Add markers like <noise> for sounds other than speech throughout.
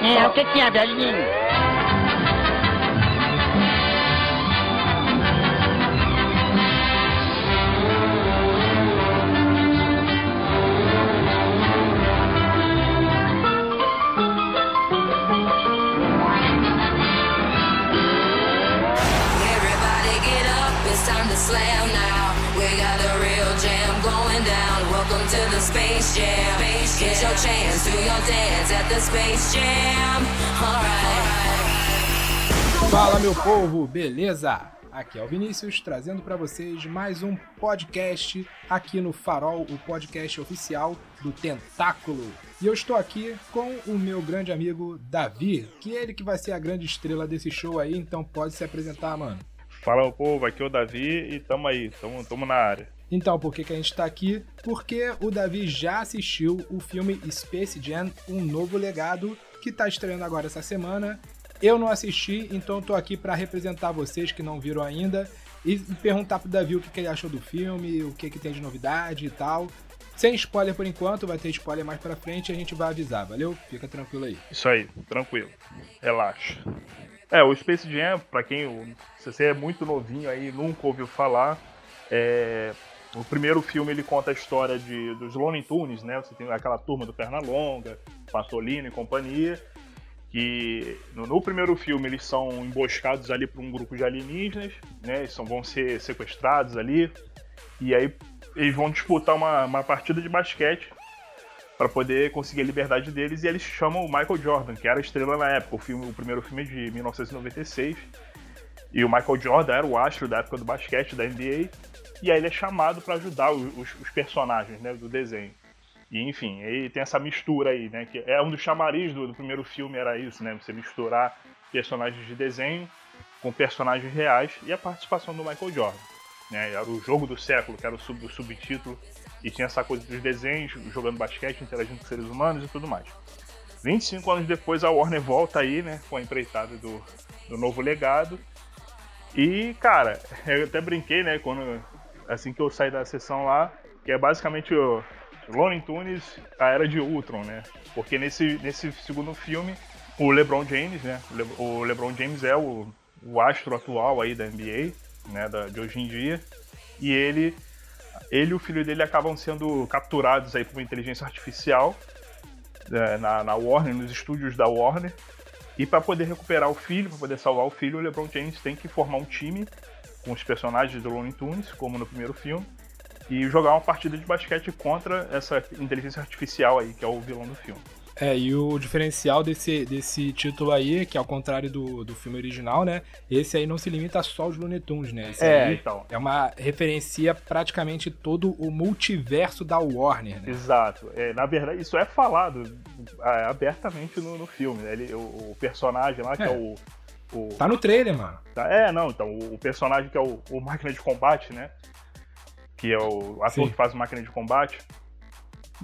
É, o que, que é, velhinho? Your dance at the Space Jam. Alright. Fala meu povo, beleza? Aqui é o Vinícius trazendo para vocês mais um podcast aqui no Farol, o podcast oficial do Tentáculo. E eu estou aqui com o meu grande amigo Davi, que é ele que vai ser a grande estrela desse show aí, então pode se apresentar, mano. Fala meu povo, aqui é o Davi e tamo aí, tamo, tamo na área. Então, por que, que a gente tá aqui? Porque o Davi já assistiu o filme Space Jam Um Novo Legado, que tá estreando agora essa semana. Eu não assisti, então tô aqui para representar vocês que não viram ainda e perguntar pro Davi o que, que ele achou do filme, o que, que tem de novidade e tal. Sem spoiler por enquanto, vai ter spoiler mais pra frente e a gente vai avisar, valeu? Fica tranquilo aí. Isso aí, tranquilo, relaxa. É, o Space Jam, pra quem, se você é muito novinho aí nunca ouviu falar, é... o primeiro filme ele conta a história de, dos Looney Tunes, né? Você tem aquela turma do Pernalonga, Pasolino e companhia, que no, no primeiro filme eles são emboscados ali por um grupo de alienígenas, né? Eles são, vão ser sequestrados ali, e aí eles vão disputar uma, uma partida de basquete para poder conseguir a liberdade deles e eles chamam o Michael Jordan, que era a estrela na época, o, filme, o primeiro filme de 1996. E o Michael Jordan era o astro da época do basquete da NBA, e aí ele é chamado para ajudar os, os, personagens né, do desenho. E enfim, aí tem essa mistura aí, né? Que é um dos chamariz do, do primeiro filme, era isso, né? Você misturar personagens de desenho com personagens reais e a participação do Michael Jordan. Né? Era o jogo do século, que era o, sub, o subtítulo, e tinha essa coisa dos desenhos, jogando basquete, interagindo com seres humanos e tudo mais. 25 anos depois, a Warner volta aí, né, com a empreitada do, do novo legado. E, cara, <laughs> eu até brinquei, né, quando, assim que eu saí da sessão lá, que é basicamente o Looney Tunes, a era de Ultron, né? Porque nesse, nesse segundo filme, o LeBron James, né, o, Le, o LeBron James é o, o astro atual aí da NBA, né, da, de hoje em dia, e ele ele e o filho dele acabam sendo capturados aí por uma inteligência artificial é, na, na, Warner, nos estúdios da Warner. E para poder recuperar o filho, para poder salvar o filho, o LeBron James tem que formar um time com os personagens do Looney Tunes, como no primeiro filme, e jogar uma partida de basquete contra essa inteligência artificial aí, que é o vilão do filme. É, e o diferencial desse, desse título aí, que ao contrário do, do filme original, né? Esse aí não se limita só aos Looney Tunes, né? Esse É, aí então. é uma referencia praticamente todo o multiverso da Warner, né? Exato. É, na verdade, isso é falado é, abertamente no, no filme. Né? Ele, o, o personagem lá, que é, É. o, o. Tá no trailer, mano. Tá- É, não, então, o, o personagem que é o, o máquina de combate, né? Que é o ator Sim. que faz o máquina de combate.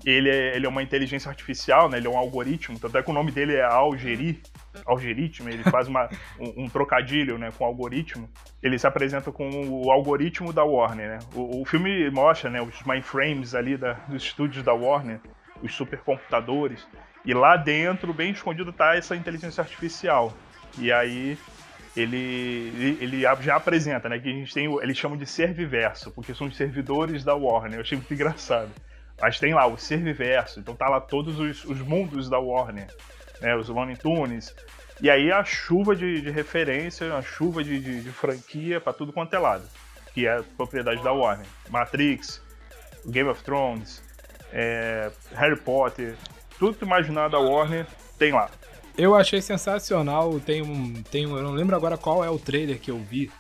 Ele é, ele é uma inteligência artificial, né? Ele é um algoritmo, tanto é que o nome dele é Algeri, algoritmo, ele faz uma, <laughs> um, um trocadilho né, com algoritmo. Ele se apresenta com o algoritmo da Warner, né? O, o filme mostra né, os mainframes ali da, dos estúdios da Warner, os supercomputadores, e lá dentro, bem escondido, tá essa inteligência artificial. E aí ele, ele, já apresenta, né? Que a gente tem, eles chamam de serviverso, porque são os servidores da Warner. Eu achei muito engraçado. Mas tem lá o serviverso, então tá lá todos os, os mundos da Warner, né? Os Looney Tunes. E aí a chuva de, de referência, a chuva de, de, de franquia pra tudo quanto é lado, que é propriedade da Warner. Matrix, Game of Thrones, é, Harry Potter, tudo que imaginar da Warner tem lá. Eu achei sensacional. Tem um, tem um. Eu não lembro agora qual é o trailer que eu vi.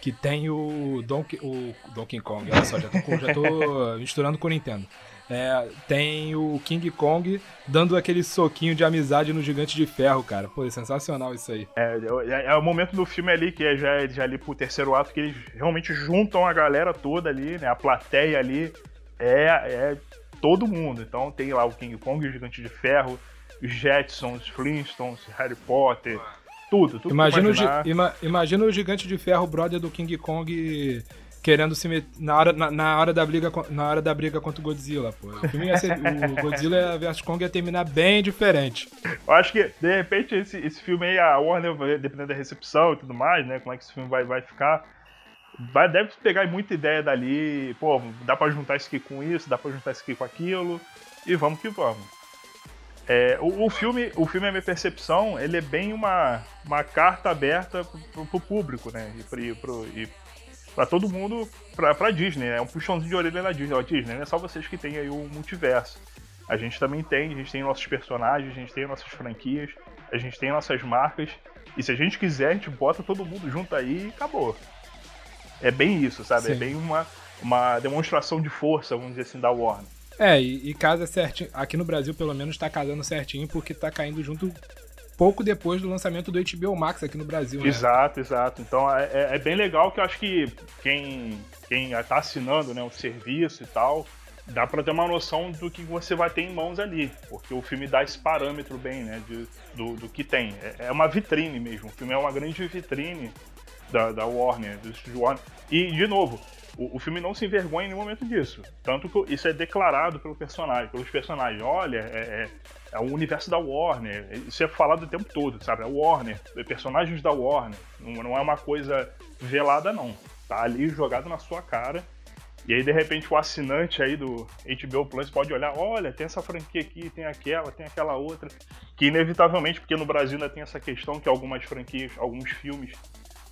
Que tem o Donkey, o Donkey Kong. Olha só, já tô, já tô <laughs> misturando com o Nintendo. É, tem o King Kong dando aquele soquinho de amizade no Gigante de Ferro, cara. Pô, é sensacional isso aí. É, é, é o momento do filme ali, que é já, já ali pro terceiro ato, que eles realmente juntam a galera toda ali, né? A plateia ali é, é todo mundo. Então tem lá o King Kong, o Gigante de Ferro, Jetsons, Flintstones, Harry Potter, tudo. tudo Imagina o, ima- imagina o Gigante de Ferro, brother do King Kong, querendo se meter na hora, na, na, hora da briga na hora da briga contra o Godzilla, pô. O ser, o <laughs> Godzilla vs Kong ia terminar bem diferente. Eu acho que de repente esse, esse filme aí a Warner, dependendo da recepção e tudo mais, né, como é que esse filme vai, vai ficar, vai deve pegar muita ideia dali, pô, dá para juntar isso aqui com isso, dá para juntar isso aqui com aquilo e vamos que vamos. É, o, o, filme, o filme, a minha percepção, ele é bem uma, uma carta aberta pro, público, né? E, pra todo mundo, pra, pra Disney, né? É um puxãozinho de orelha na Disney. Ó, Disney, não é só vocês que tem aí o multiverso. A gente também tem, a gente tem nossos personagens, a gente tem nossas franquias, a gente tem nossas marcas. E se a gente quiser, a gente bota todo mundo junto aí e acabou. É bem isso, sabe? É Sim. É bem uma, uma demonstração de força, vamos dizer assim, da Warner. É, e, e casa certinho. Aqui no Brasil, pelo menos, tá casando certinho, porque tá caindo junto pouco depois do lançamento do HBO Max aqui no Brasil. Né? Exato, exato. Então é, é, é, bem legal que eu acho que quem, quem tá assinando né, o serviço e tal, dá para ter uma noção do que você vai ter em mãos ali. Porque o filme dá esse parâmetro bem, né? De, do, do que tem. É, é uma vitrine mesmo. O filme é uma grande vitrine da, da Warner, do Warner. E, de novo, o, o, filme não se envergonha em nenhum momento disso. Tanto que isso é declarado pelo personagem, pelos personagens. Olha, é, é, é o universo da Warner. Isso é falado o tempo todo, sabe? É Warner, é personagens da Warner. Não, não é uma coisa velada, não. Tá ali jogado na sua cara. E aí, de repente, o assinante aí do HBO Plus pode olhar, olha, tem essa franquia aqui, tem aquela, tem aquela outra. Que inevitavelmente, porque no Brasil ainda tem essa questão que algumas franquias, alguns filmes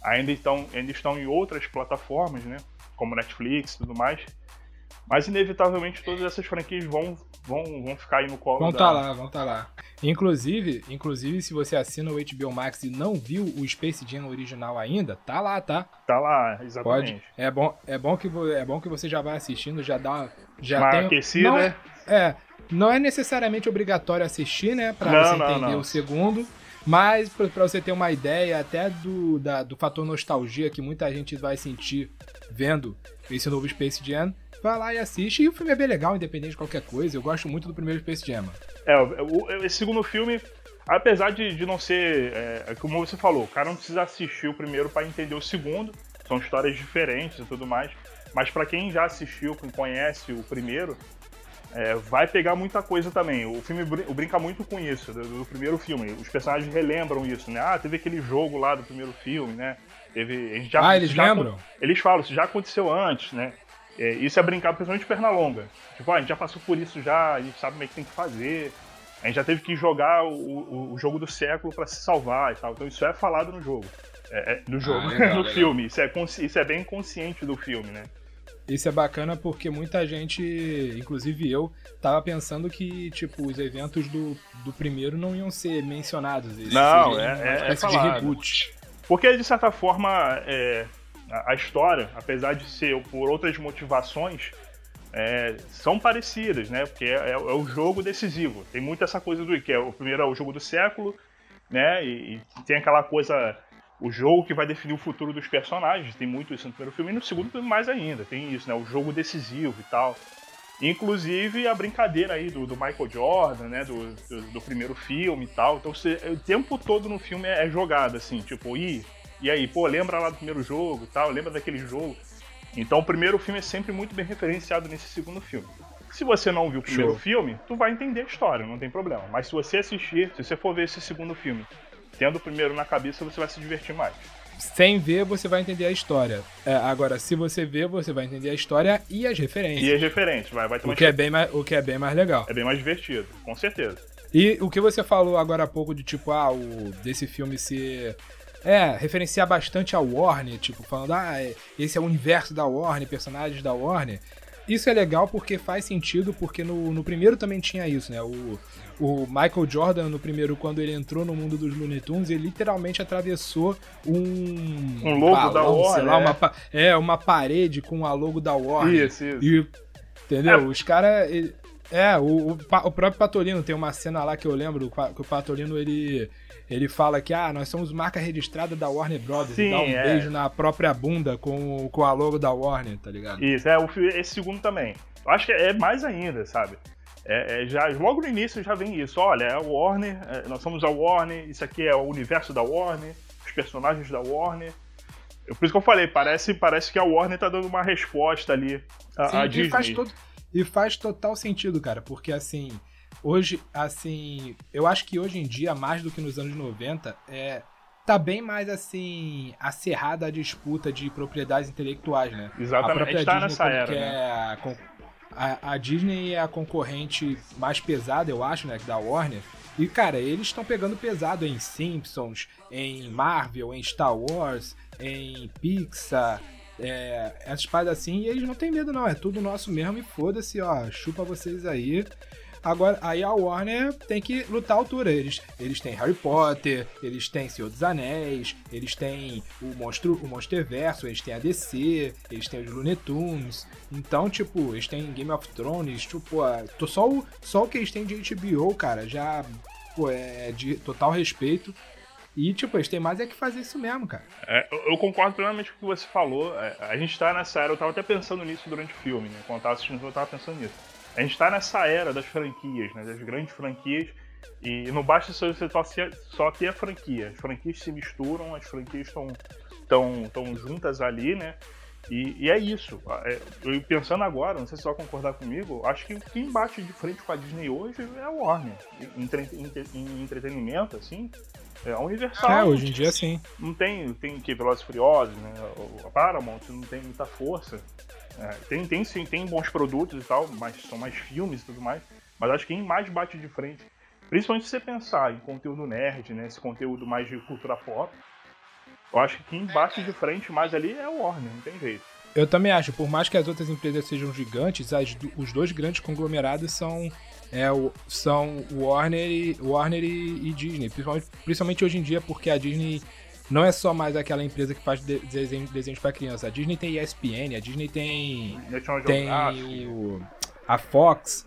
ainda estão, ainda estão em outras plataformas, né? Como Netflix e tudo mais. Mas inevitavelmente todas essas franquias vão, vão, vão ficar aí no colo Vão da... tá lá, vão tá lá. Inclusive, inclusive, se você assina o HBO Max e não viu o Space Jam original ainda, tá lá, tá? Tá lá, exatamente. Pode. É bom, é bom que é bom que você já vai assistindo, já dá já uma tem aquecida. Não é, é, não é necessariamente obrigatório assistir, né, para você não, entender não. o segundo. Mas, para você ter uma ideia até do, da, do fator nostalgia que muita gente vai sentir vendo esse novo Space Jam, vai lá e assiste. E o filme é bem legal, independente de qualquer coisa. Eu gosto muito do primeiro Space Jam. É, o, esse segundo filme, apesar de, de não ser. É, como você falou, o cara não precisa assistir o primeiro para entender o segundo. São histórias diferentes e tudo mais. Mas para quem já assistiu, quem conhece o primeiro, é, vai pegar muita coisa também. O filme brinca muito com isso, do, do, primeiro filme. Os personagens relembram isso, né? Ah, teve aquele jogo lá do primeiro filme, né? Teve, a gente já, ah, eles já, lembram? Eles falam, isso já aconteceu antes, né? É, isso é brincar principalmente de perna longa. Tipo, ah, a gente já passou por isso já, a gente sabe como é que tem que fazer. A gente já teve que jogar o, o, o jogo do século para se salvar e tal. Então isso é falado no jogo. É, é, no jogo, ah, <laughs> legal, no legal. filme. Isso é, isso é bem consciente do filme, né? Isso é bacana porque muita gente, inclusive eu, tava pensando que, tipo, os eventos do, do primeiro não iam ser mencionados. Não, é, é, é falado. de reboot. Porque, de certa forma, é, a, a, história, apesar de ser por outras motivações, é, são parecidas, né? Porque é, é, é, o jogo decisivo. Tem muito essa coisa do que é o primeiro é o jogo do século, né? E, e tem aquela coisa o jogo que vai definir o futuro dos personagens. Tem muito isso no primeiro filme e no segundo filme mais ainda. Tem isso, né? O jogo decisivo e tal. Inclusive a brincadeira aí do, do Michael Jordan, né? Do, do, do, primeiro filme e tal. Então você, o tempo todo no filme é, é jogado, assim, tipo, e, e aí, pô, lembra lá do primeiro jogo e tal, lembra daquele jogo. Então o primeiro filme é sempre muito bem referenciado nesse segundo filme. Se você não viu o primeiro Show. filme, tu vai entender a história, não tem problema. Mas se você assistir, se você for ver esse segundo filme tendo o primeiro na cabeça, você vai se divertir mais. Sem ver, você vai entender a história. É, agora, se você ver, você vai entender a história e as referências. E as referências, vai, vai ter o, que é bem mais, o que é bem mais legal. É bem mais divertido, com certeza. E o que você falou agora há pouco de tipo, ah, o, desse filme ser. É, referenciar bastante a Warner, tipo, falando, ah, é, esse é o universo da Warner, personagens da Warner. Isso é legal porque faz sentido, porque no, no primeiro também tinha isso, né? O, o Michael Jordan, no primeiro, quando ele entrou no mundo dos Looney Tunes, ele literalmente atravessou um. Um logo balão, da Warner. Sei lá, uma, é, uma parede com a logo da Warner. Isso, isso. E, entendeu? É. Os caras. É, o, o, o, próprio Patolino tem uma cena lá que eu lembro que o Patolino ele, ele fala que ah, nós somos marca registrada da Warner Brothers Sim, e dá um é. beijo na própria bunda com, com a logo da Warner, tá ligado? Isso, é, o, esse segundo também. Eu acho que é mais ainda, sabe? É, é, já, logo no início já vem isso. Olha, é a Warner, é, nós somos a Warner, isso aqui é o universo da Warner, os personagens da Warner. Por isso que eu falei, parece, parece que a Warner tá dando uma resposta ali à, Sim, à e Disney. faz todo- e faz total sentido, cara, porque assim, hoje, assim, eu acho que hoje em dia, mais do que nos anos 90, é, tá bem mais assim, acerrada a disputa de propriedades intelectuais, né? Exatamente, a, gente tá nessa como era, né? é a, a- Disney é a concorrente mais pesada, eu acho, né, da Warner. E, cara, eles estão pegando pesado em Simpsons, em Marvel, em Star Wars, em Pixar, é, essas paradas assim, e eles não tem medo, não. É tudo nosso mesmo e foda-se, ó, chupa vocês aí. Agora, aí a Warner tem que lutar à altura. Eles, eles têm Harry Potter, eles têm Senhor dos Anéis, eles têm o Monstro, o Monsterverso, eles têm a DC, eles têm os Looney Tunes. Então, tipo, eles têm Game of Thrones, tipo, tô só o, só o que eles têm de HBO, cara, já, pô, é de total respeito. E, tipo, eles têm mais é que fazer isso mesmo, cara. É, eu- eu concordo plenamente com o que você falou. É, a gente tá nessa era, eu tava até pensando nisso durante o filme, né? Quando eu tava assistindo, eu tava pensando nisso. A gente tá nessa era das franquias, né? Das grandes franquias. E não basta só você só, ter a franquia. As franquias se misturam, as franquias estão tão, tão juntas ali, né? E, e é isso. É, eu pensando agora, não sei se você vai concordar comigo, acho que quem bate de frente com a Disney hoje é a Warner. Em, entre- em- entretenimento, assim, é a Universal. É, hoje em dia sim. Não tem, tem que Velozes Furiosos, né? O- A Paramount não tem muita força. É, tem, tem sim, tem bons produtos e tal, mas são mais filmes e tudo mais. Mas acho que quem mais bate de frente, principalmente se você pensar em conteúdo nerd, né? Esse conteúdo mais de cultura pop, eu acho que quem bate de frente mais ali é o Warner, não tem jeito. Eu também acho, por mais que as outras empresas sejam gigantes, as os dois grandes conglomerados são, é, o, são Warner, e, Warner e, e Disney. Principalmente, principalmente hoje em dia, porque a Disney não é só mais aquela empresa que faz de- desenho- desenhos para criança. A Disney tem ESPN, a Disney tem, National tem o, a Fox,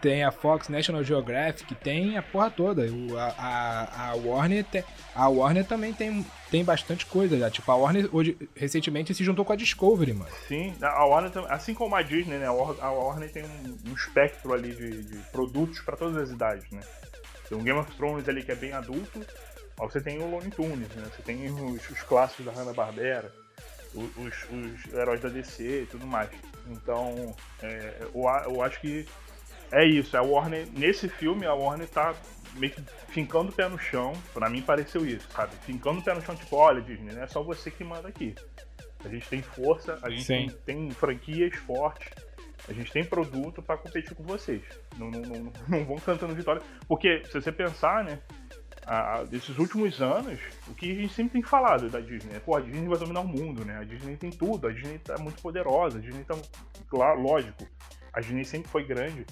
tem a Fox National Geographic, tem a porra toda. O, a, a, Warner tem, a Warner também tem, tem bastante coisa já. Tipo, a Warner hoje, recentemente se juntou com a Discovery, mano. Sim, a Warner, assim como a Disney, né? A War- a Warner tem um, um espectro ali de, de produtos para todas as idades, né? Tem um Game of Thrones ali que é bem adulto, você tem o Looney Tunes, né? Você tem os, os clássicos da Hanna-Barbera, os, os heróis da DC e tudo mais. Então, é, eu, eu acho que é isso. A Warner, nesse filme, a Warner tá meio que fincando o pé no chão. Pra mim pareceu isso, sabe? Fincando o pé no chão, tipo, olha, Disney, não é só você que manda aqui. A gente tem força, a gente tem, tem franquias fortes, a gente tem produto pra competir com vocês. Não, não, não, não vão cantando vitória. Porque, se você pensar, né? A- desses últimos anos, o que a gente sempre tem falado da Disney é, pô, a Disney vai dominar o mundo, né? A Disney tem tudo, a Disney tá muito poderosa, a Disney tá, claro, lógico, a Disney sempre foi grande,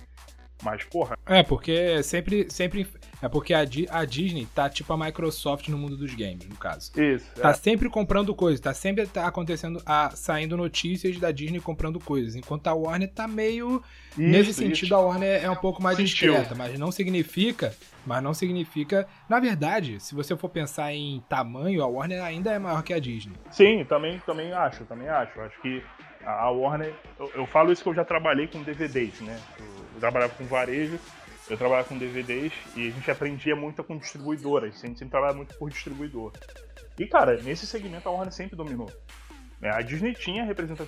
mas, porra, É, porque sempre. sempre é porque a, Di- a Disney tá tipo a Microsoft no mundo dos games, no caso. isso, Tá é, sempre comprando coisas, tá sempre tá acontecendo, a, saindo notícias da Disney comprando coisas. Enquanto a Warner tá meio. nesse isso, sentido, isso. a Warner é um pouco mais Sentiu. discreta, mas não significa. Mas não significa. Na verdade, se você for pensar em tamanho, a Warner ainda é maior que a Disney. Sim, também, também acho, também acho. Acho que a a Warner. Eu, eu falo isso que eu já trabalhei com DVDs, né? Eu, eu trabalhava com varejo, eu trabalhava com DVDs e a gente aprendia muito com distribuidoras. A gente sempre trabalha muito por distribuidor. E, cara, nesse segmento a Warner sempre dominou. né? A Disney tinha representação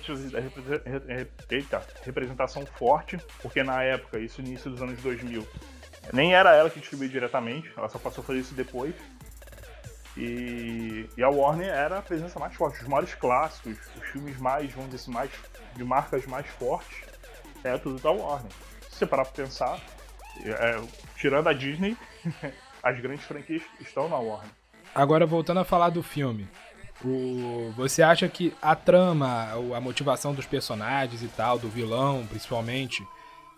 forte, porque na época, isso início dos anos 2000, nem era ela que distribuía diretamente, ela só passou a fazer isso depois. E, e a Warner era a presença mais forte. Os maiores clássicos, os filmes mais, vamos dizer assim, mais, de marcas mais fortes, é tudo da Warner. Se você parar pra pensar, é, tirando a Disney, <laughs> as grandes franquias estão na Warner. Agora, voltando a falar do filme. O, você acha que a trama, a motivação dos personagens e tal, do vilão principalmente,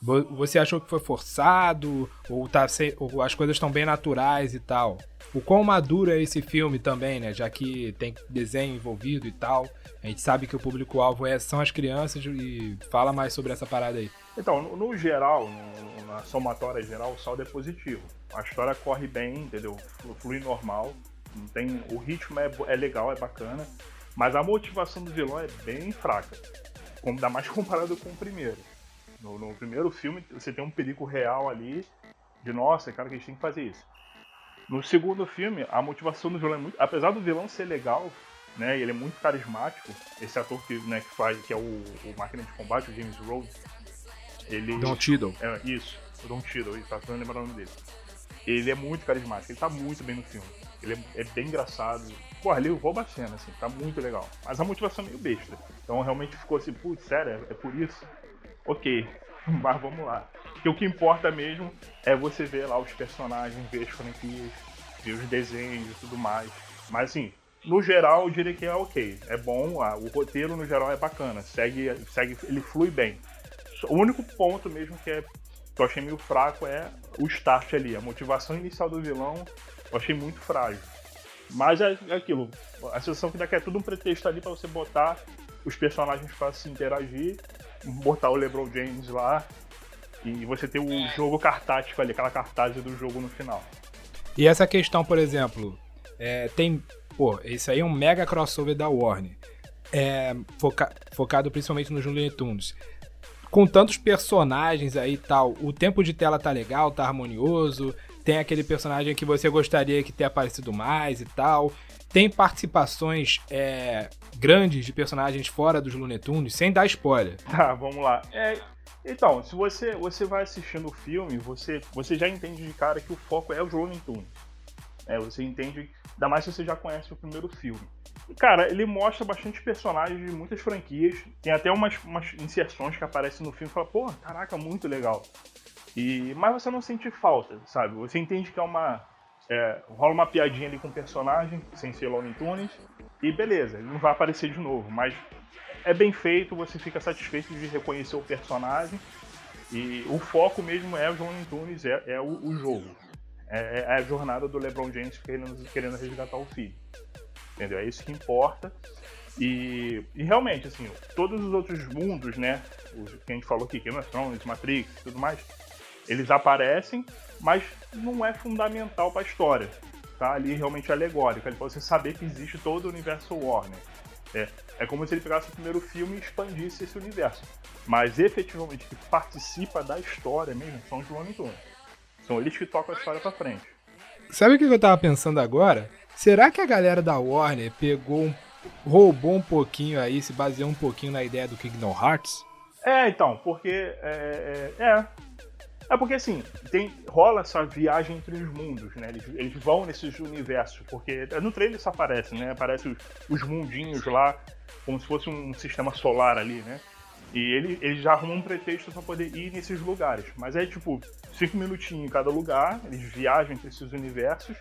você achou que foi forçado? Ou, tá, ou as coisas estão bem naturais e tal? O quão maduro é esse filme também, né? Já que tem desenho envolvido e tal. A gente sabe que o público-alvo é, são as crianças e fala mais sobre essa parada aí. Então, no, no geral, no- na somatória geral, o saldo é positivo. A história corre bem, entendeu? Flu- Flui normal. Tem, o ritmo é, é legal, é bacana. Mas a motivação do vilão é bem fraca. Dá mais <laughs> comparado com o primeiro. No, no primeiro filme, você tem um perigo real ali de, nossa, cara, que a gente tem que fazer isso. No segundo filme, a motivação do vilão é muito. Apesar do vilão ser legal, né? Ele é muito carismático. Esse ator que, né, que faz, que é o, o máquina de combate, o James Rhodes. Ele. Don Cheadle. É, isso, o Don Cheadle, tá tentando lembrar o nome dele. Ele é muito carismático, ele tá muito bem no filme. Ele é, é bem engraçado. Pô, ele rouba a cena, assim, tá muito legal. Mas a motivação é meio besta. Então realmente ficou assim, putz, sério, é, é por isso? Ok, <laughs> mas vamos lá. Porque o que importa mesmo é você ver lá os personagens, ver as franquias, ver os desenhos e tudo mais. Mas assim, no geral eu diria que é ok. É bom, o roteiro no geral é bacana, segue, segue, ele flui bem. O único ponto mesmo que, é, que eu achei meio fraco é o start ali, a motivação inicial do vilão eu achei muito frágil. Mas é, é aquilo, a sensação que daqui é tudo um pretexto ali para você botar os personagens para se interagir, botar o LeBron James lá e você ter o jogo cartático ali, aquela cartaz do jogo no final. E essa questão, por exemplo, é, tem. Pô, isso aí é um mega crossover da Warner. É, foca, focado principalmente nos Looney Tunes. Com tantos personagens aí e tal, o tempo de tela tá legal, tá harmonioso. Tem aquele personagem que você gostaria que tenha aparecido mais e tal. Tem participações é, grandes de personagens fora dos Looney Tunes, sem dar spoiler. <laughs> Tá, vamos lá. É, então, se você, você vai assistindo o filme, você, você já entende de cara que o foco é o Looney Tunes. É, você entende, ainda mais se você já conhece o primeiro filme. E, cara, ele mostra bastante personagens de muitas franquias. Tem até umas, umas inserções que aparecem no filme e fala, pô, caraca, muito legal. E, mas você não sente falta, sabe? Você entende que é uma. É, rola uma piadinha ali com o personagem, sem ser Looney Tunes, e beleza, ele não vai aparecer de novo, mas é bem feito, você fica satisfeito de reconhecer o personagem. E o foco mesmo é o Looney Tunes, é, é o, o, jogo. É, é, a jornada do LeBron James querendo, querendo resgatar o filho. Entendeu? É isso que importa. E, e realmente, assim, todos os outros mundos, né? Os que a gente falou aqui, Game of Thrones, Matrix tudo mais, eles aparecem, mas não é fundamental para a história. Tá ali realmente alegórico, para você saber que existe todo o universo Warner. É, é como se ele pegasse o primeiro filme e expandisse esse universo. Mas efetivamente que participa da história mesmo são os Looney Tunes. São eles que tocam a história para frente. Sabe o que eu tava pensando agora? Será que a galera da Warner pegou, roubou um pouquinho aí, se baseou um pouquinho na ideia do Kingdom Hearts? É, então, porque é, é, é é porque assim, tem, rola essa viagem entre os mundos, né? Eles, eles vão nesses universos, porque no trailer isso aparece, né? Aparece os, os mundinhos lá, como se fosse um sistema solar ali, né? E ele, eles já arrumam um pretexto para poder ir nesses lugares. Mas é tipo, cinco minutinhos em cada lugar, eles viajam entre esses universos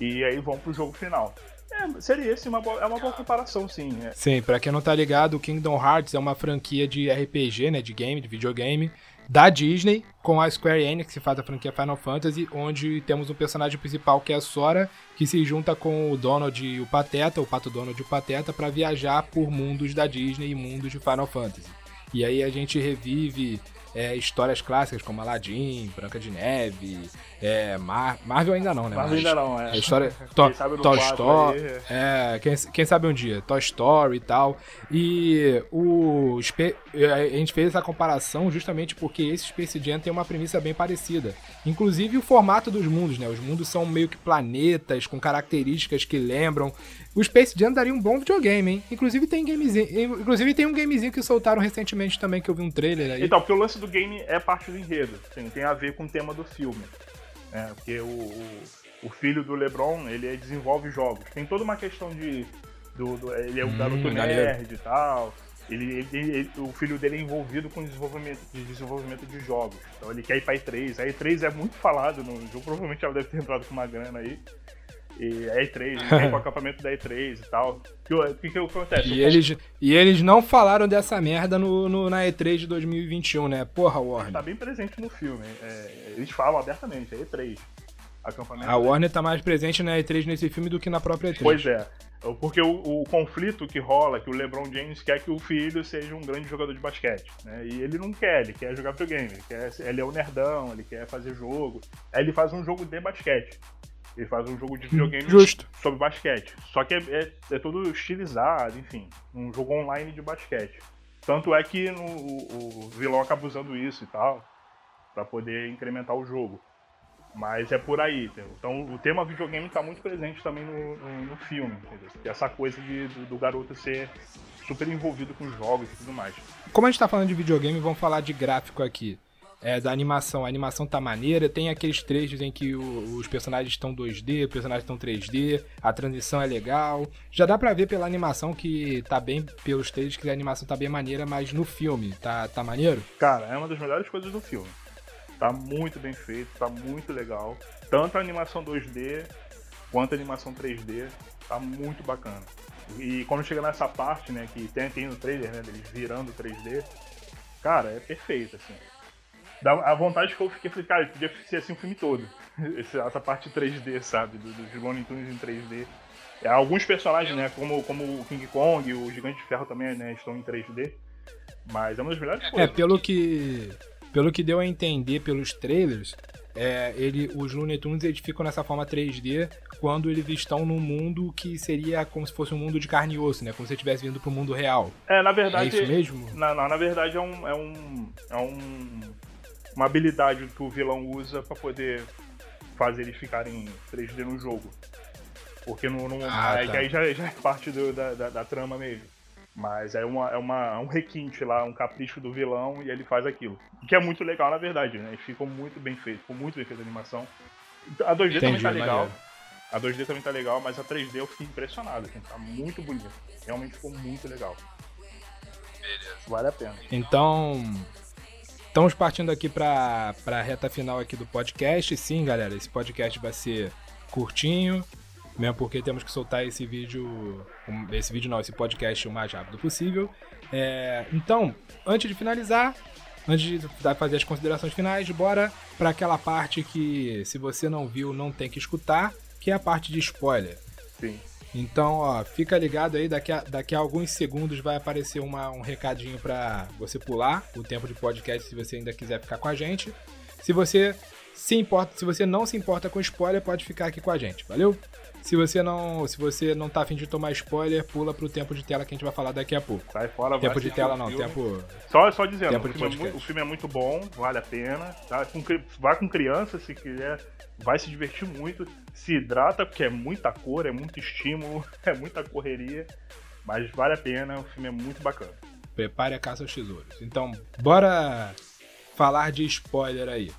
e aí vão pro jogo final. É, seria esse uma boa, é uma boa comparação, sim. É. Sim, pra quem não tá ligado, Kingdom Hearts é uma franquia de RPG, né? De game, de videogame, da Disney com a Square Enix, que faz a franquia Final Fantasy, onde temos um personagem principal que é a Sora, que se junta com o Donald e o Pateta, o Pato Donald e o Pateta, para viajar por mundos da Disney e mundos de Final Fantasy. E aí a gente revive é, histórias clássicas como Aladdin, Branca de Neve, é, Mar Marvel ainda não, né? Marvel ainda não, é. é história to Toy Story, é, quem, quem sabe um dia, Toy Story e tal. E o a gente fez essa comparação justamente porque esse Space Jam tem uma premissa bem parecida. Inclusive o formato dos mundos, né? Os mundos são meio que planetas com características que lembram. O Space Jam daria um bom videogame, hein? Inclusive tem gamezinho, inclusive tem um gamezinho que soltaram recentemente também que eu vi um trailer aí. Então, porque o lance do game é parte do enredo, tem, tem a ver com o tema do filme. É, porque o, o, o, filho do LeBron, ele desenvolve jogos. Tem toda uma questão de. Do, do ele é o hum, garoto nerd e tal. Ele, ele, ele, o filho dele é envolvido com desenvolvimento, de desenvolvimento de jogos. Então ele quer ir pra E3. A E3 é muito falado no jogo, provavelmente ela deve ter entrado com uma grana aí. E a E3, ele vem com o acampamento da E3 e tal. O que, que acontece? E eles, e eles não falaram dessa merda no, no, na E3 de 2021, né? Porra, Warner. Tá bem presente no filme. É, eles falam abertamente, é E3. Acampamento a Warner tá mais presente na E3 nesse filme do que na própria E3. Pois é. Porque o, o, conflito que rola, que o LeBron James quer que o filho seja um grande jogador de basquete. Né? E ele não quer, ele quer jogar videogame, ele, quer, ele é o nerdão, ele quer fazer jogo. Aí ele faz um jogo de basquete. Ele faz um jogo de videogame Justo. sobre basquete. Só que é, é, é, todo estilizado, enfim. Um jogo online de basquete. Tanto é que no, o, o vilão acaba usando isso e tal. para poder incrementar o jogo. Mas é por aí, entendeu? Então o tema videogame está muito presente também no, no, no filme, entendeu? Essa coisa de, do, do, garoto ser super envolvido com jogos e tudo mais. Como a gente está falando de videogame, vamos falar de gráfico aqui. É, da animação. A animação tá maneira, tem aqueles trechos em que o, os personagens estão 2D, os personagens estão 3D, a transição é legal. Já dá pra ver pela animação que tá bem, pelos trechos, que a animação tá bem maneira, mas no filme, tá, tá maneiro? Cara, é uma das melhores coisas do filme. Tá muito bem feito, tá muito legal. Tanto a animação 2D quanto a animação 3D, tá muito bacana. E quando chega nessa parte, né, que tem, tem no trailer, né, deles virando 3D, cara, é perfeito, assim. A vontade que eu fiquei, falei, cara, podia ser assim o filme todo. <laughs> Essa parte 3D, sabe, dos do Looney Tunes em 3D. É, alguns personagens, né, como, como o King Kong, o Gigante de Ferro também, né, estão em 3D. Mas é uma das melhores é, coisas. É, pelo que pelo que deu a entender pelos trailers, é, ele, os Looney Tunes eles ficam nessa forma 3D quando eles estão num mundo que seria como se fosse um mundo de carne e osso, né? Como se estivesse vindo pro mundo real. É, na verdade. É isso mesmo? Na, na, na verdade é um. É um, é um uma habilidade que o vilão usa para poder fazer eles ficarem 3D no jogo. Porque não. não ah, aí, tá. aí já, já, é parte do, da, da, da, trama mesmo. Mas é, uma, é uma, um requinte lá, um capricho do vilão e ele faz aquilo. Que é muito legal, na verdade, né? Ficou muito bem feito, ficou muito bem feita a animação. A 2D Entendi, também tá legal. A 2D também tá legal, mas a 3D eu fiquei impressionado, assim, tá muito bonito. Realmente ficou muito legal. Beleza. Vale a pena. Então, Estamos partindo aqui para a reta final aqui do podcast. Sim, galera, esse podcast vai ser curtinho, mesmo porque temos que soltar esse vídeo, esse vídeo não, esse podcast o mais rápido possível. É, então, antes de finalizar, antes de fazer as considerações finais, bora para aquela parte que, se você não viu, não tem que escutar, que é a parte de spoiler. Sim. Então, ó, fica ligado aí, daqui a, daqui a alguns segundos vai aparecer uma, um recadinho para você pular o tempo de podcast se você ainda quiser ficar com a gente. Se você se importa, se você não se importa com spoiler, pode ficar aqui com a gente, valeu? Se você não, se você não tá afim de tomar spoiler, pula pro tempo de tela que a gente vai falar daqui a pouco. Sai fora, Tempo de tela não, tempo. Só, só dizendo, o filme, é muito, o filme, é muito, bom, vale a pena. Tá? Com, vai com criança se quiser vai se divertir muito, se hidrata, porque é muita cor, é muito estímulo, <laughs> é muita correria, mas vale a pena, o filme é muito bacana. Prepare a caça aos tesouros. Então, bora falar de spoiler aí.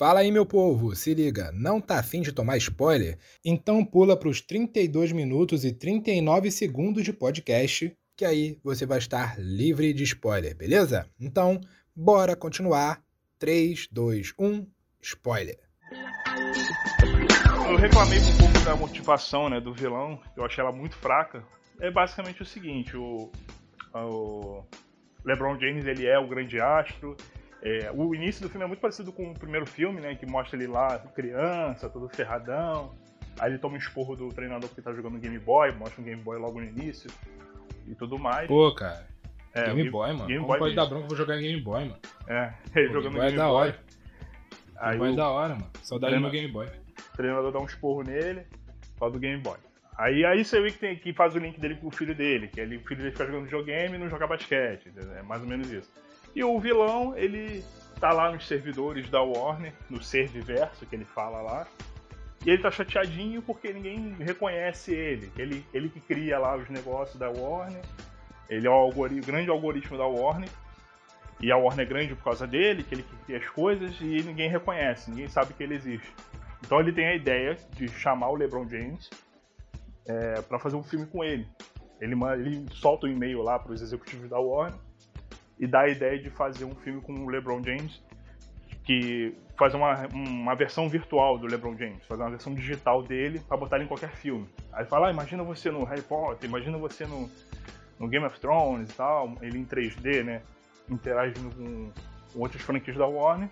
Fala aí, meu povo, se liga, não tá afim de tomar spoiler? Então pula para os 32 minutos e 39 segundos de podcast, que aí você vai estar livre de spoiler, beleza? Então, bora continuar. 3, 2, 1, Spoiler. Eu reclamei um pouco da motivação né, do vilão, eu achei ela muito fraca. É basicamente o seguinte, o, o LeBron James ele é o grande astro. É, o início do filme é muito parecido com o primeiro filme, né? Que mostra ele lá, criança, todo ferradão. Aí ele toma um esporro do treinador porque tá jogando Game Boy, mostra um Game Boy logo no início e tudo mais. Pô, cara. É, Game Boy, mano. Game Como Boy pode mesmo. dar bronca, vou jogar Game Boy, mano. É, <laughs> ele Pô, jogando Game Boy. É Game é da Boy. hora. Aí Game Boy é da hora, mano. Saudade do meu Game Boy. O treinador dá um esporro nele, fala do Game Boy. Aí, aí você vê que, tem, que faz o link dele pro filho dele, que ele, o filho dele fica jogando videogame e não joga basquete. Entendeu? É mais ou menos isso. E o vilão, ele tá lá nos servidores da Warner, no Serviverso, que ele fala lá. E ele tá chateadinho porque ninguém reconhece ele. Ele, ele que cria lá os negócios da Warner. Ele é o, algori o grande algoritmo da Warner. E a Warner é grande por causa dele, que ele cria as coisas e ninguém reconhece, ninguém sabe que ele existe. Então ele tem a ideia de chamar o LeBron James é, para fazer um filme com ele. Ele, ele solta um e-mail lá para os executivos da Warner e dá a ideia de fazer um filme com o LeBron James, que faz uma, uma versão virtual do LeBron James, fazer uma versão digital dele para botar em qualquer filme. Aí fala, ah, imagina você no Harry Potter, imagina você no, no Game of Thrones e tal, ele em 3D, né? Interagindo com, com outras franquias da Warner.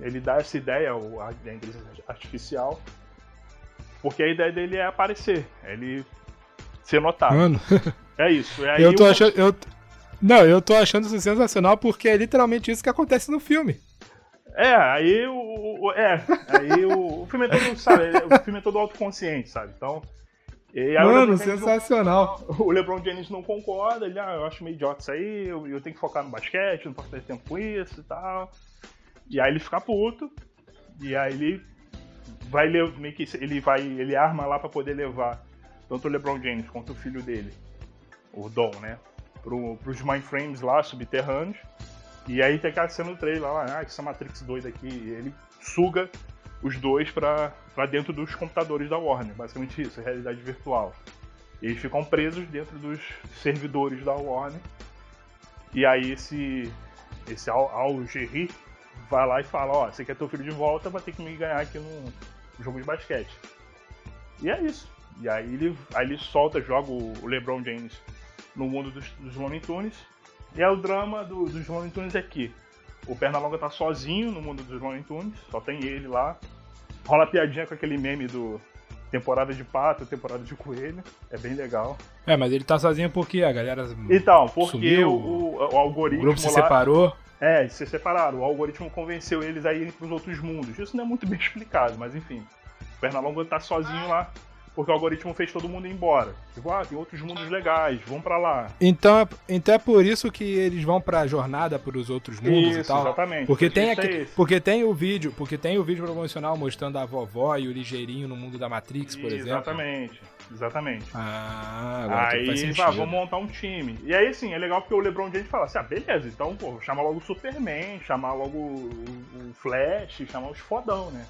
Ele dá essa ideia, a inteligência artificial, porque a ideia dele é aparecer, é ele ser notado. Mano. É isso. É <laughs> eu tô achando. Eu... Não, eu tô achando isso sensacional porque é literalmente isso que acontece no filme. É, aí o. É, aí o, o filme é todo, sabe, o filme é todo autoconsciente, sabe? Então, Mano, sensacional. O LeBron James não concorda, ele, ah, eu acho meio idiota isso aí, eu, eu tenho que focar no basquete, não posso ter tempo com isso e tal. E aí ele fica puto. E aí ele vai meio que ele vai ele arma lá para poder levar tanto o LeBron James quanto o filho dele, o Dom, né, pro, pros mindframes lá subterrâneos. E aí tem aquela cena do trailer lá, ah, essa Matrix doida aqui, ele suga os dois para dentro dos computadores da Warner, basicamente isso, realidade virtual. E eles ficam presos dentro dos servidores da Warner. E aí esse esse Al, Al vai lá e fala, ó, oh, você quer teu filho de volta, vai ter que me ganhar aqui no jogo de basquete. E é isso. E aí ele, aí ele solta, joga o LeBron James no mundo dos, dos Looney Tunes. E é o drama do, dos Looney Tunes aqui. O Pernalonga tá sozinho no mundo dos Looney Tunes, só tem ele lá. Rola piadinha com aquele meme do temporada de pato, temporada de coelho. É bem legal. É, mas ele tá sozinho porque a galera. Então, porque sumiu, o, o, algoritmo. O grupo se lá, separou. É, se separaram. O algoritmo convenceu eles a irem pros outros mundos. Isso não é muito <laughs> bem explicado, mas enfim. O Pernalonga tá sozinho lá porque o algoritmo fez todo mundo ir embora. Tipo, ah, tem outros mundos legais, vão para lá. Então, é, então é por isso que eles vão pra jornada pros outros mundos isso, e tal. exatamente. Porque tem, aqui, é porque tem o vídeo, porque tem o vídeo promocional mostrando a vovó e o ligeirinho no mundo da Matrix, por exemplo. Exatamente. Exatamente. Ah, agora aí ah, vão montar um time. E aí, sim, é legal porque o LeBron James fala assim: ah, beleza, então, pô, chama logo o Superman, chamar logo o Flash, chamar os fodão, né?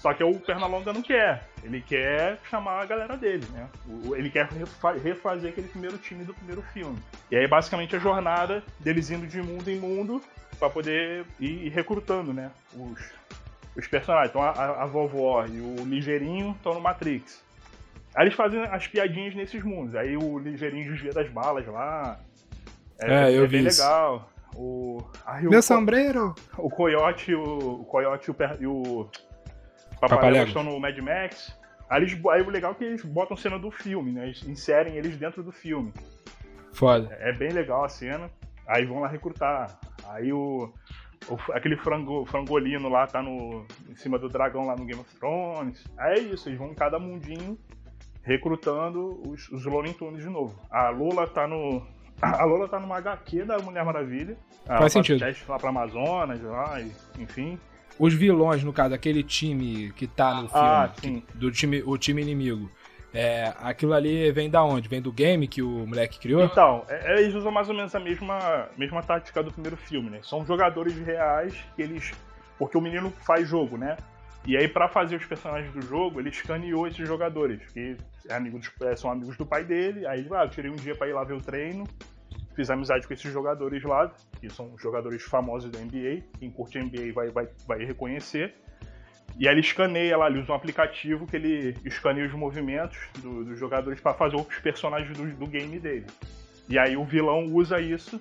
Só que o Pernalonga não quer. Ele quer chamar a galera dele, né? Ele quer refazer aquele primeiro time do primeiro filme. E aí, basicamente, a jornada deles indo de mundo em mundo para poder ir recrutando, né? Os, os personagens. Então, a, a vovó e o Ligeirinho estão no Matrix. Aí eles fazem as piadinhas nesses mundos. Aí o Ligeirinho desvia das balas lá. É, é eu é vi bem isso. legal. O, Meu o, sombreiro! O Coyote, o, o Coyote e o, Papaléguas estão no Mad Max. Aí, eles, aí o legal é que eles botam cena do filme, né? Eles inserem eles dentro do filme. Foda. É, é bem legal a cena. Aí vão lá recrutar. Aí o, o, aquele frango, frangolino lá tá no, em cima do dragão lá no Game of Thrones. Aí é isso, eles vão em cada mundinho recrutando os, os Looney Tunes de novo. A Lola tá no. <coughs> A Lola tá numa HQ da Mulher Maravilha. Faz sentido. lá pra Amazonas, lá, enfim. Os vilões, no caso, aquele time que tá no ah, filme, ah, que, do time, o time inimigo, é, aquilo ali vem da onde? Vem do game que o moleque criou? Então, é, é, eles usam mais ou menos a mesma, mesma tática do primeiro filme, né? São jogadores reais que eles. Porque o menino faz jogo, né? E aí, para fazer os personagens do jogo, ele escaneou esses jogadores, que é amigo dos, é, são amigos do pai dele. Aí, ah, eu tirei um dia para ir lá ver o treino fiz amizade com esses jogadores lá, que são jogadores famosos da NBA. Quem curte NBA vai, vai, vai reconhecer. E aí ele escaneia lá, ele usa um aplicativo que ele escaneia os movimentos do, dos jogadores para fazer outros personagens do, do, game dele. E aí o vilão usa isso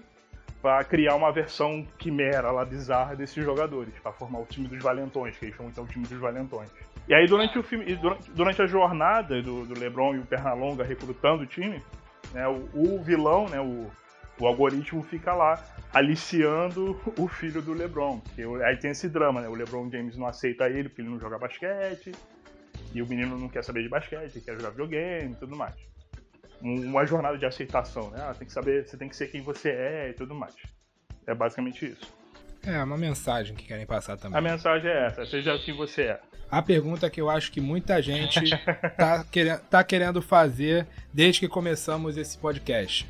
para criar uma versão quimera lá bizarra desses jogadores, para formar o time dos valentões, que eles chamam então o time dos valentões. E aí durante o filme, durante, durante a jornada do, do LeBron e o Pernalonga recrutando o time, né, o, o vilão, né, o, o algoritmo fica lá aliciando o filho do LeBron. Porque aí tem esse drama, né? O LeBron James não aceita ele porque ele não joga basquete. E o menino não quer saber de basquete, ele quer jogar videogame e tudo mais. Uma jornada de aceitação, né? Ah, tem que saber, você tem que ser quem você é e tudo mais. É basicamente isso. É, uma mensagem que querem passar também. A mensagem é essa, seja quem você é. A pergunta que eu acho que muita gente <laughs> tá, querendo, tá querendo fazer desde que começamos esse podcast.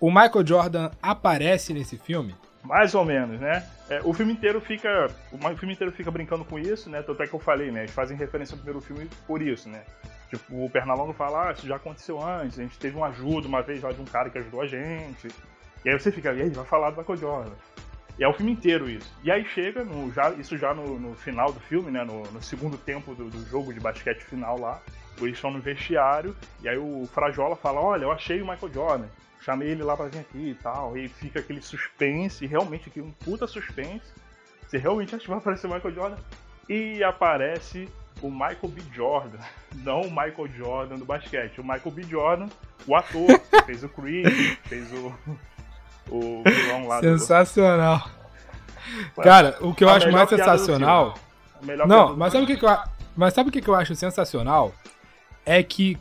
O Michael Jordan aparece nesse filme? Mais ou menos, né? É, o filme inteiro fica. O filme inteiro fica brincando com isso, né? Tanto é que eu falei, né? Eles fazem referência ao primeiro filme por isso, né? Tipo, o Pernalonga fala, ah, isso já aconteceu antes, a gente teve uma ajuda uma vez lá de um cara que ajudou a gente. E aí você fica, e aí, vai falar do Michael Jordan. E é o filme inteiro isso. E aí chega, no, já, isso já no, no final do filme, né? No, no segundo tempo do, do, jogo de basquete final lá. Eles estão no vestiário, e aí o Frajola fala, olha, eu achei o Michael Jordan chamei ele lá pra vir aqui e tal. E fica aquele suspense, realmente aqui um puta suspense. Você realmente acha que vai aparecer o Michael Jordan? E aparece o Michael B. Jordan, <laughs> não o Michael Jordan do basquete, o Michael B. Jordan, o ator, <laughs> fez o Creed, fez o, o vilão lá Sensacional. Do... Cara, o que eu acho mais sensacional. Não, mas sabe o que, que eu, mas sabe o que, que eu acho sensacional? É que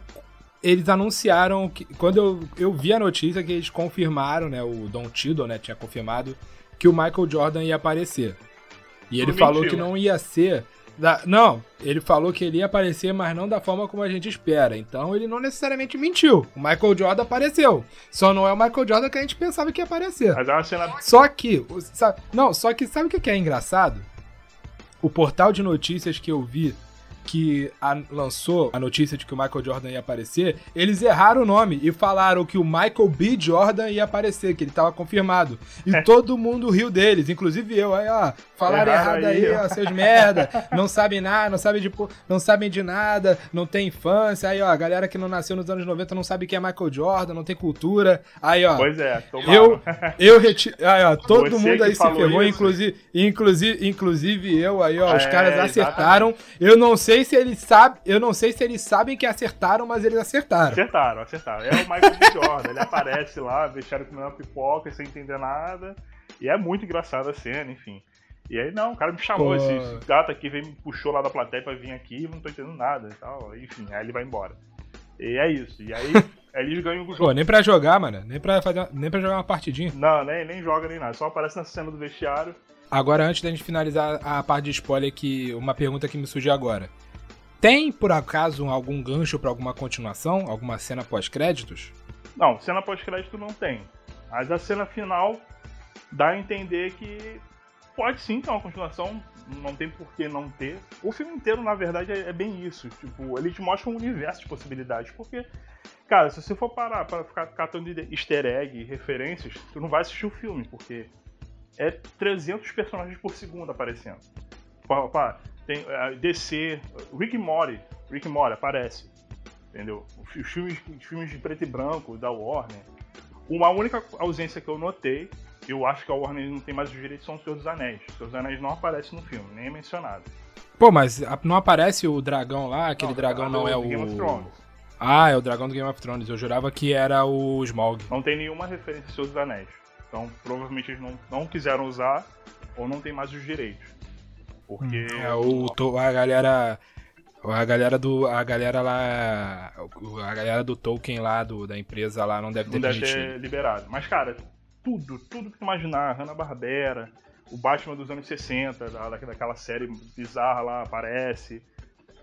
eles anunciaram que. Quando eu, eu vi a notícia que eles confirmaram, né? O Don Tiddle, né? Tinha confirmado que o Michael Jordan ia aparecer. E ele Tudo falou que não ia ser. Da- Não, ele falou que ele ia aparecer, mas não da forma como a gente espera. Então ele não necessariamente mentiu. O Michael Jordan apareceu. Só não é o Michael Jordan que a gente pensava que ia aparecer. Mas é uma cena. Só que, sabe, não, só que sabe o que é engraçado? O portal de notícias que eu vi que a- lançou a notícia de que o Michael Jordan ia aparecer, eles erraram o nome e falaram que o Michael B. Jordan ia aparecer, que ele tava confirmado. E todo mundo riu deles, inclusive eu. Aí, ó, falaram Erraram errado aí, ó, ó. seus merda, não sabem nada, não sabem de, não sabem de nada, não tem infância. Aí, ó, a galera que não nasceu nos anos 90 não sabe quem é Michael Jordan, não tem cultura. Aí, ó, Pois é, tomaram. eu, <laughs> eu retiro. Aí, ó, todo Você mundo aí se ferrou, isso. inclusive, inclusive, inclusive eu aí, ó. Os É, caras acertaram. Eu não sei se eles sabem. Eu não sei se eles sabem que acertaram, mas eles acertaram. Acertaram, acertaram. É o Michael. Jordan, ele aparece lá, vestido comendo uma pipoca sem entender nada. E é muito engraçada a cena, enfim. E aí, não, o cara me chamou, Pô. esse, esse gato aqui veio, me puxou lá da plateia pra vir aqui, não tô entendendo nada e tal. Enfim, aí ele vai embora. E é isso. E aí, <laughs> eles ganham o jogo. Pô, nem pra jogar, mano. Nem pra, fazer, nem pra jogar uma partidinha. Não, nem, nem joga nem nada, só aparece na cena do vestiário. Agora, antes da gente finalizar a parte de spoiler, que uma pergunta que me surgiu agora. Tem, por acaso, algum gancho pra alguma continuação? Alguma cena pós-créditos? Não, cena pós-crédito não tem. Mas a cena final dá a entender que pode sim ter uma continuação, não tem por que não ter. O filme inteiro, na verdade, é, é bem isso. Tipo, ele te mostra um universo de possibilidades. Porque, cara, se você for parar para ficar catando easter egg referências, tu não vai assistir o filme, porque é 300 personagens por segundo aparecendo. Pá, pá, tem eh, DC, Rick Morty, Rick Morty aparece. Entendeu? Os filmes, os filmes de preto e branco da Warner. Uma única ausência que eu notei, eu acho que a Warner não tem mais os direitos, são os Senhor dos Anéis. Os Senhor dos Anéis não aparece no filme, nem é mencionado. Pô, mas não aparece o dragão lá? Aquele Não, dragão não do é o. Game of Thrones. Ah, é o dragão do Game of Thrones. Eu jurava que era o Smaug. Não tem nenhuma referência ao Senhor dos Anéis. Então, provavelmente eles não, não quiseram usar ou não tem mais os direitos. Porque. É o to- a galera a galera do a galera lá a galera do Tolkien lá do, da empresa lá não deve ter não deve ter liberado. Mas, cara, tudo, tudo que tu imaginar, Hanna-Barbera, o Batman dos anos 60, da, da- daquela série bizarra lá, aparece.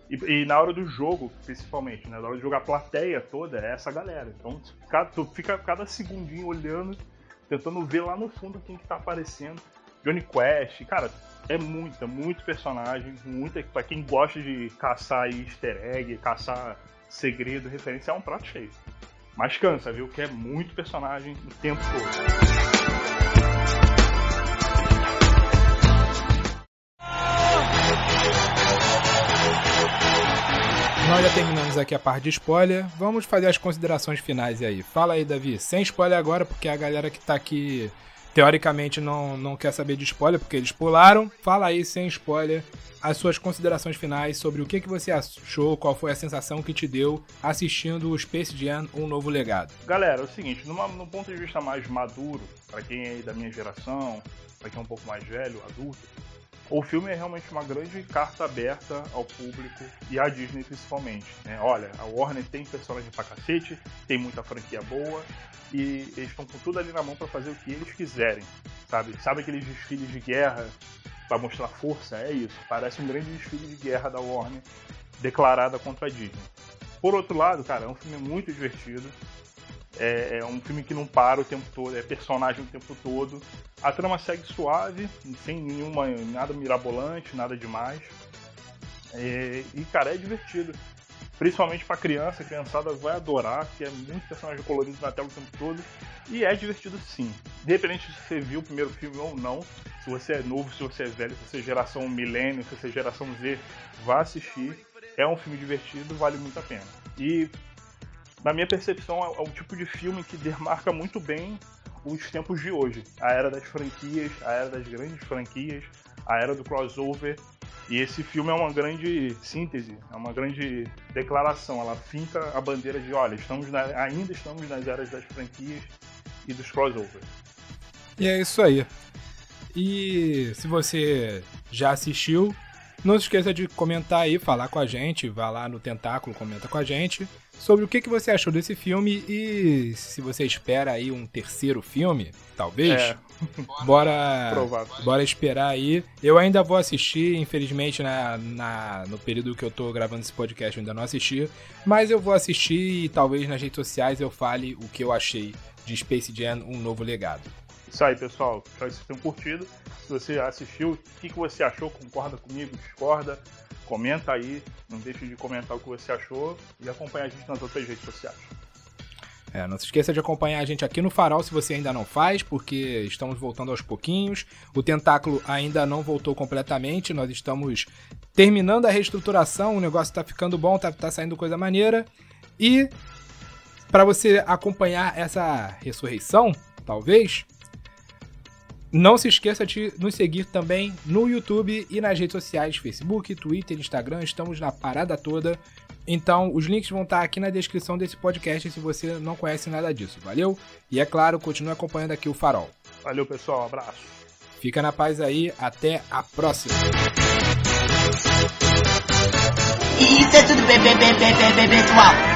E, e na hora do jogo, principalmente, né? Na hora de jogar a plateia toda, é essa galera. Então, cada, tu fica cada segundinho olhando, tentando ver lá no fundo quem que tá aparecendo. Johnny Quest, cara, é muita, muito personagem, muita. Pra quem gosta de caçar easter egg, caçar segredo, referência, é um prato cheio. Mas cansa, viu? Que é muito personagem o tempo todo. Nós já terminamos aqui a parte de spoiler. Vamos fazer as considerações finais aí. Fala aí, Davi. Sem spoiler agora, porque a galera que tá aqui teoricamente não, não quer saber de spoiler, porque eles pularam. Fala aí, sem spoiler, as suas considerações finais sobre o que, que você achou, qual foi a sensação que te deu assistindo o Space Jam Um Novo Legado. Galera, é o seguinte, numa, num ponto de vista mais maduro, pra quem é da minha geração, pra quem é um pouco mais velho, adulto, o filme é realmente uma grande carta aberta ao público e à Disney principalmente. Né? Olha, a Warner tem personagem pra cacete, tem muita franquia boa e eles estão com tudo ali na mão pra fazer o que eles quiserem, sabe? Sabe aqueles desfiles de guerra pra mostrar força? É isso. Parece um grande desfile de guerra da Warner declarada contra a Disney. Por outro lado, cara, é um filme muito divertido. É, é um filme que não para o tempo todo, é personagem o tempo todo. A trama segue suave, sem nenhuma nada mirabolante, nada demais. É, e cara, é divertido. Principalmente pra criança, a criançada vai adorar, que é muito personagem colorido na tela o tempo todo. E é divertido sim. Independente se você viu o primeiro filme ou não, se você é novo, se você é velho, se você é geração milênio, se você é geração Z, vá assistir. É um filme divertido, vale muito a pena. E na minha percepção, é o tipo de filme que demarca muito bem os tempos de hoje. A era das franquias, a era das grandes franquias, a era do crossover. E esse filme é uma grande síntese, é uma grande declaração. Ela finca a bandeira de, olha, estamos na- ainda estamos nas eras das franquias e dos crossovers. E é isso aí. E se você já assistiu, Não se esqueça de comentar aí, falar com a gente, vá lá no Tentáculo, comenta com a gente sobre o que, que você achou desse filme e se você espera aí um terceiro filme, talvez. É. <laughs> Bora, Provável. bora esperar aí. Eu ainda vou assistir, infelizmente na, na, no período que eu tô gravando esse podcast eu ainda não assisti, mas eu vou assistir e talvez nas redes sociais eu fale o que eu achei de Space Jam, um novo legado. Isso aí, pessoal. Espero que vocês tenham curtido. Se você assistiu, o que, que você achou? Concorda comigo? Discorda? Comenta aí. Não deixe de comentar o que você achou e acompanha a gente nas outras redes sociais. É, não se esqueça de acompanhar a gente aqui no Farol se você ainda não faz, porque estamos voltando aos pouquinhos. O Tentáculo ainda não voltou completamente, nós estamos terminando a reestruturação, o negócio tá ficando bom, tá, tá saindo coisa maneira. E para você acompanhar essa ressurreição, talvez, não se esqueça de nos seguir também no YouTube e nas redes sociais, Facebook, Twitter, Instagram, estamos na parada toda. Então, os links vão estar aqui na descrição desse podcast se você não conhece nada disso, valeu? E é claro, continue acompanhando aqui o Farol. Valeu, pessoal. Um abraço. Fica na paz aí, até a próxima. Isso é tudo bem, bem, bem, bem, bem, bem, pessoal.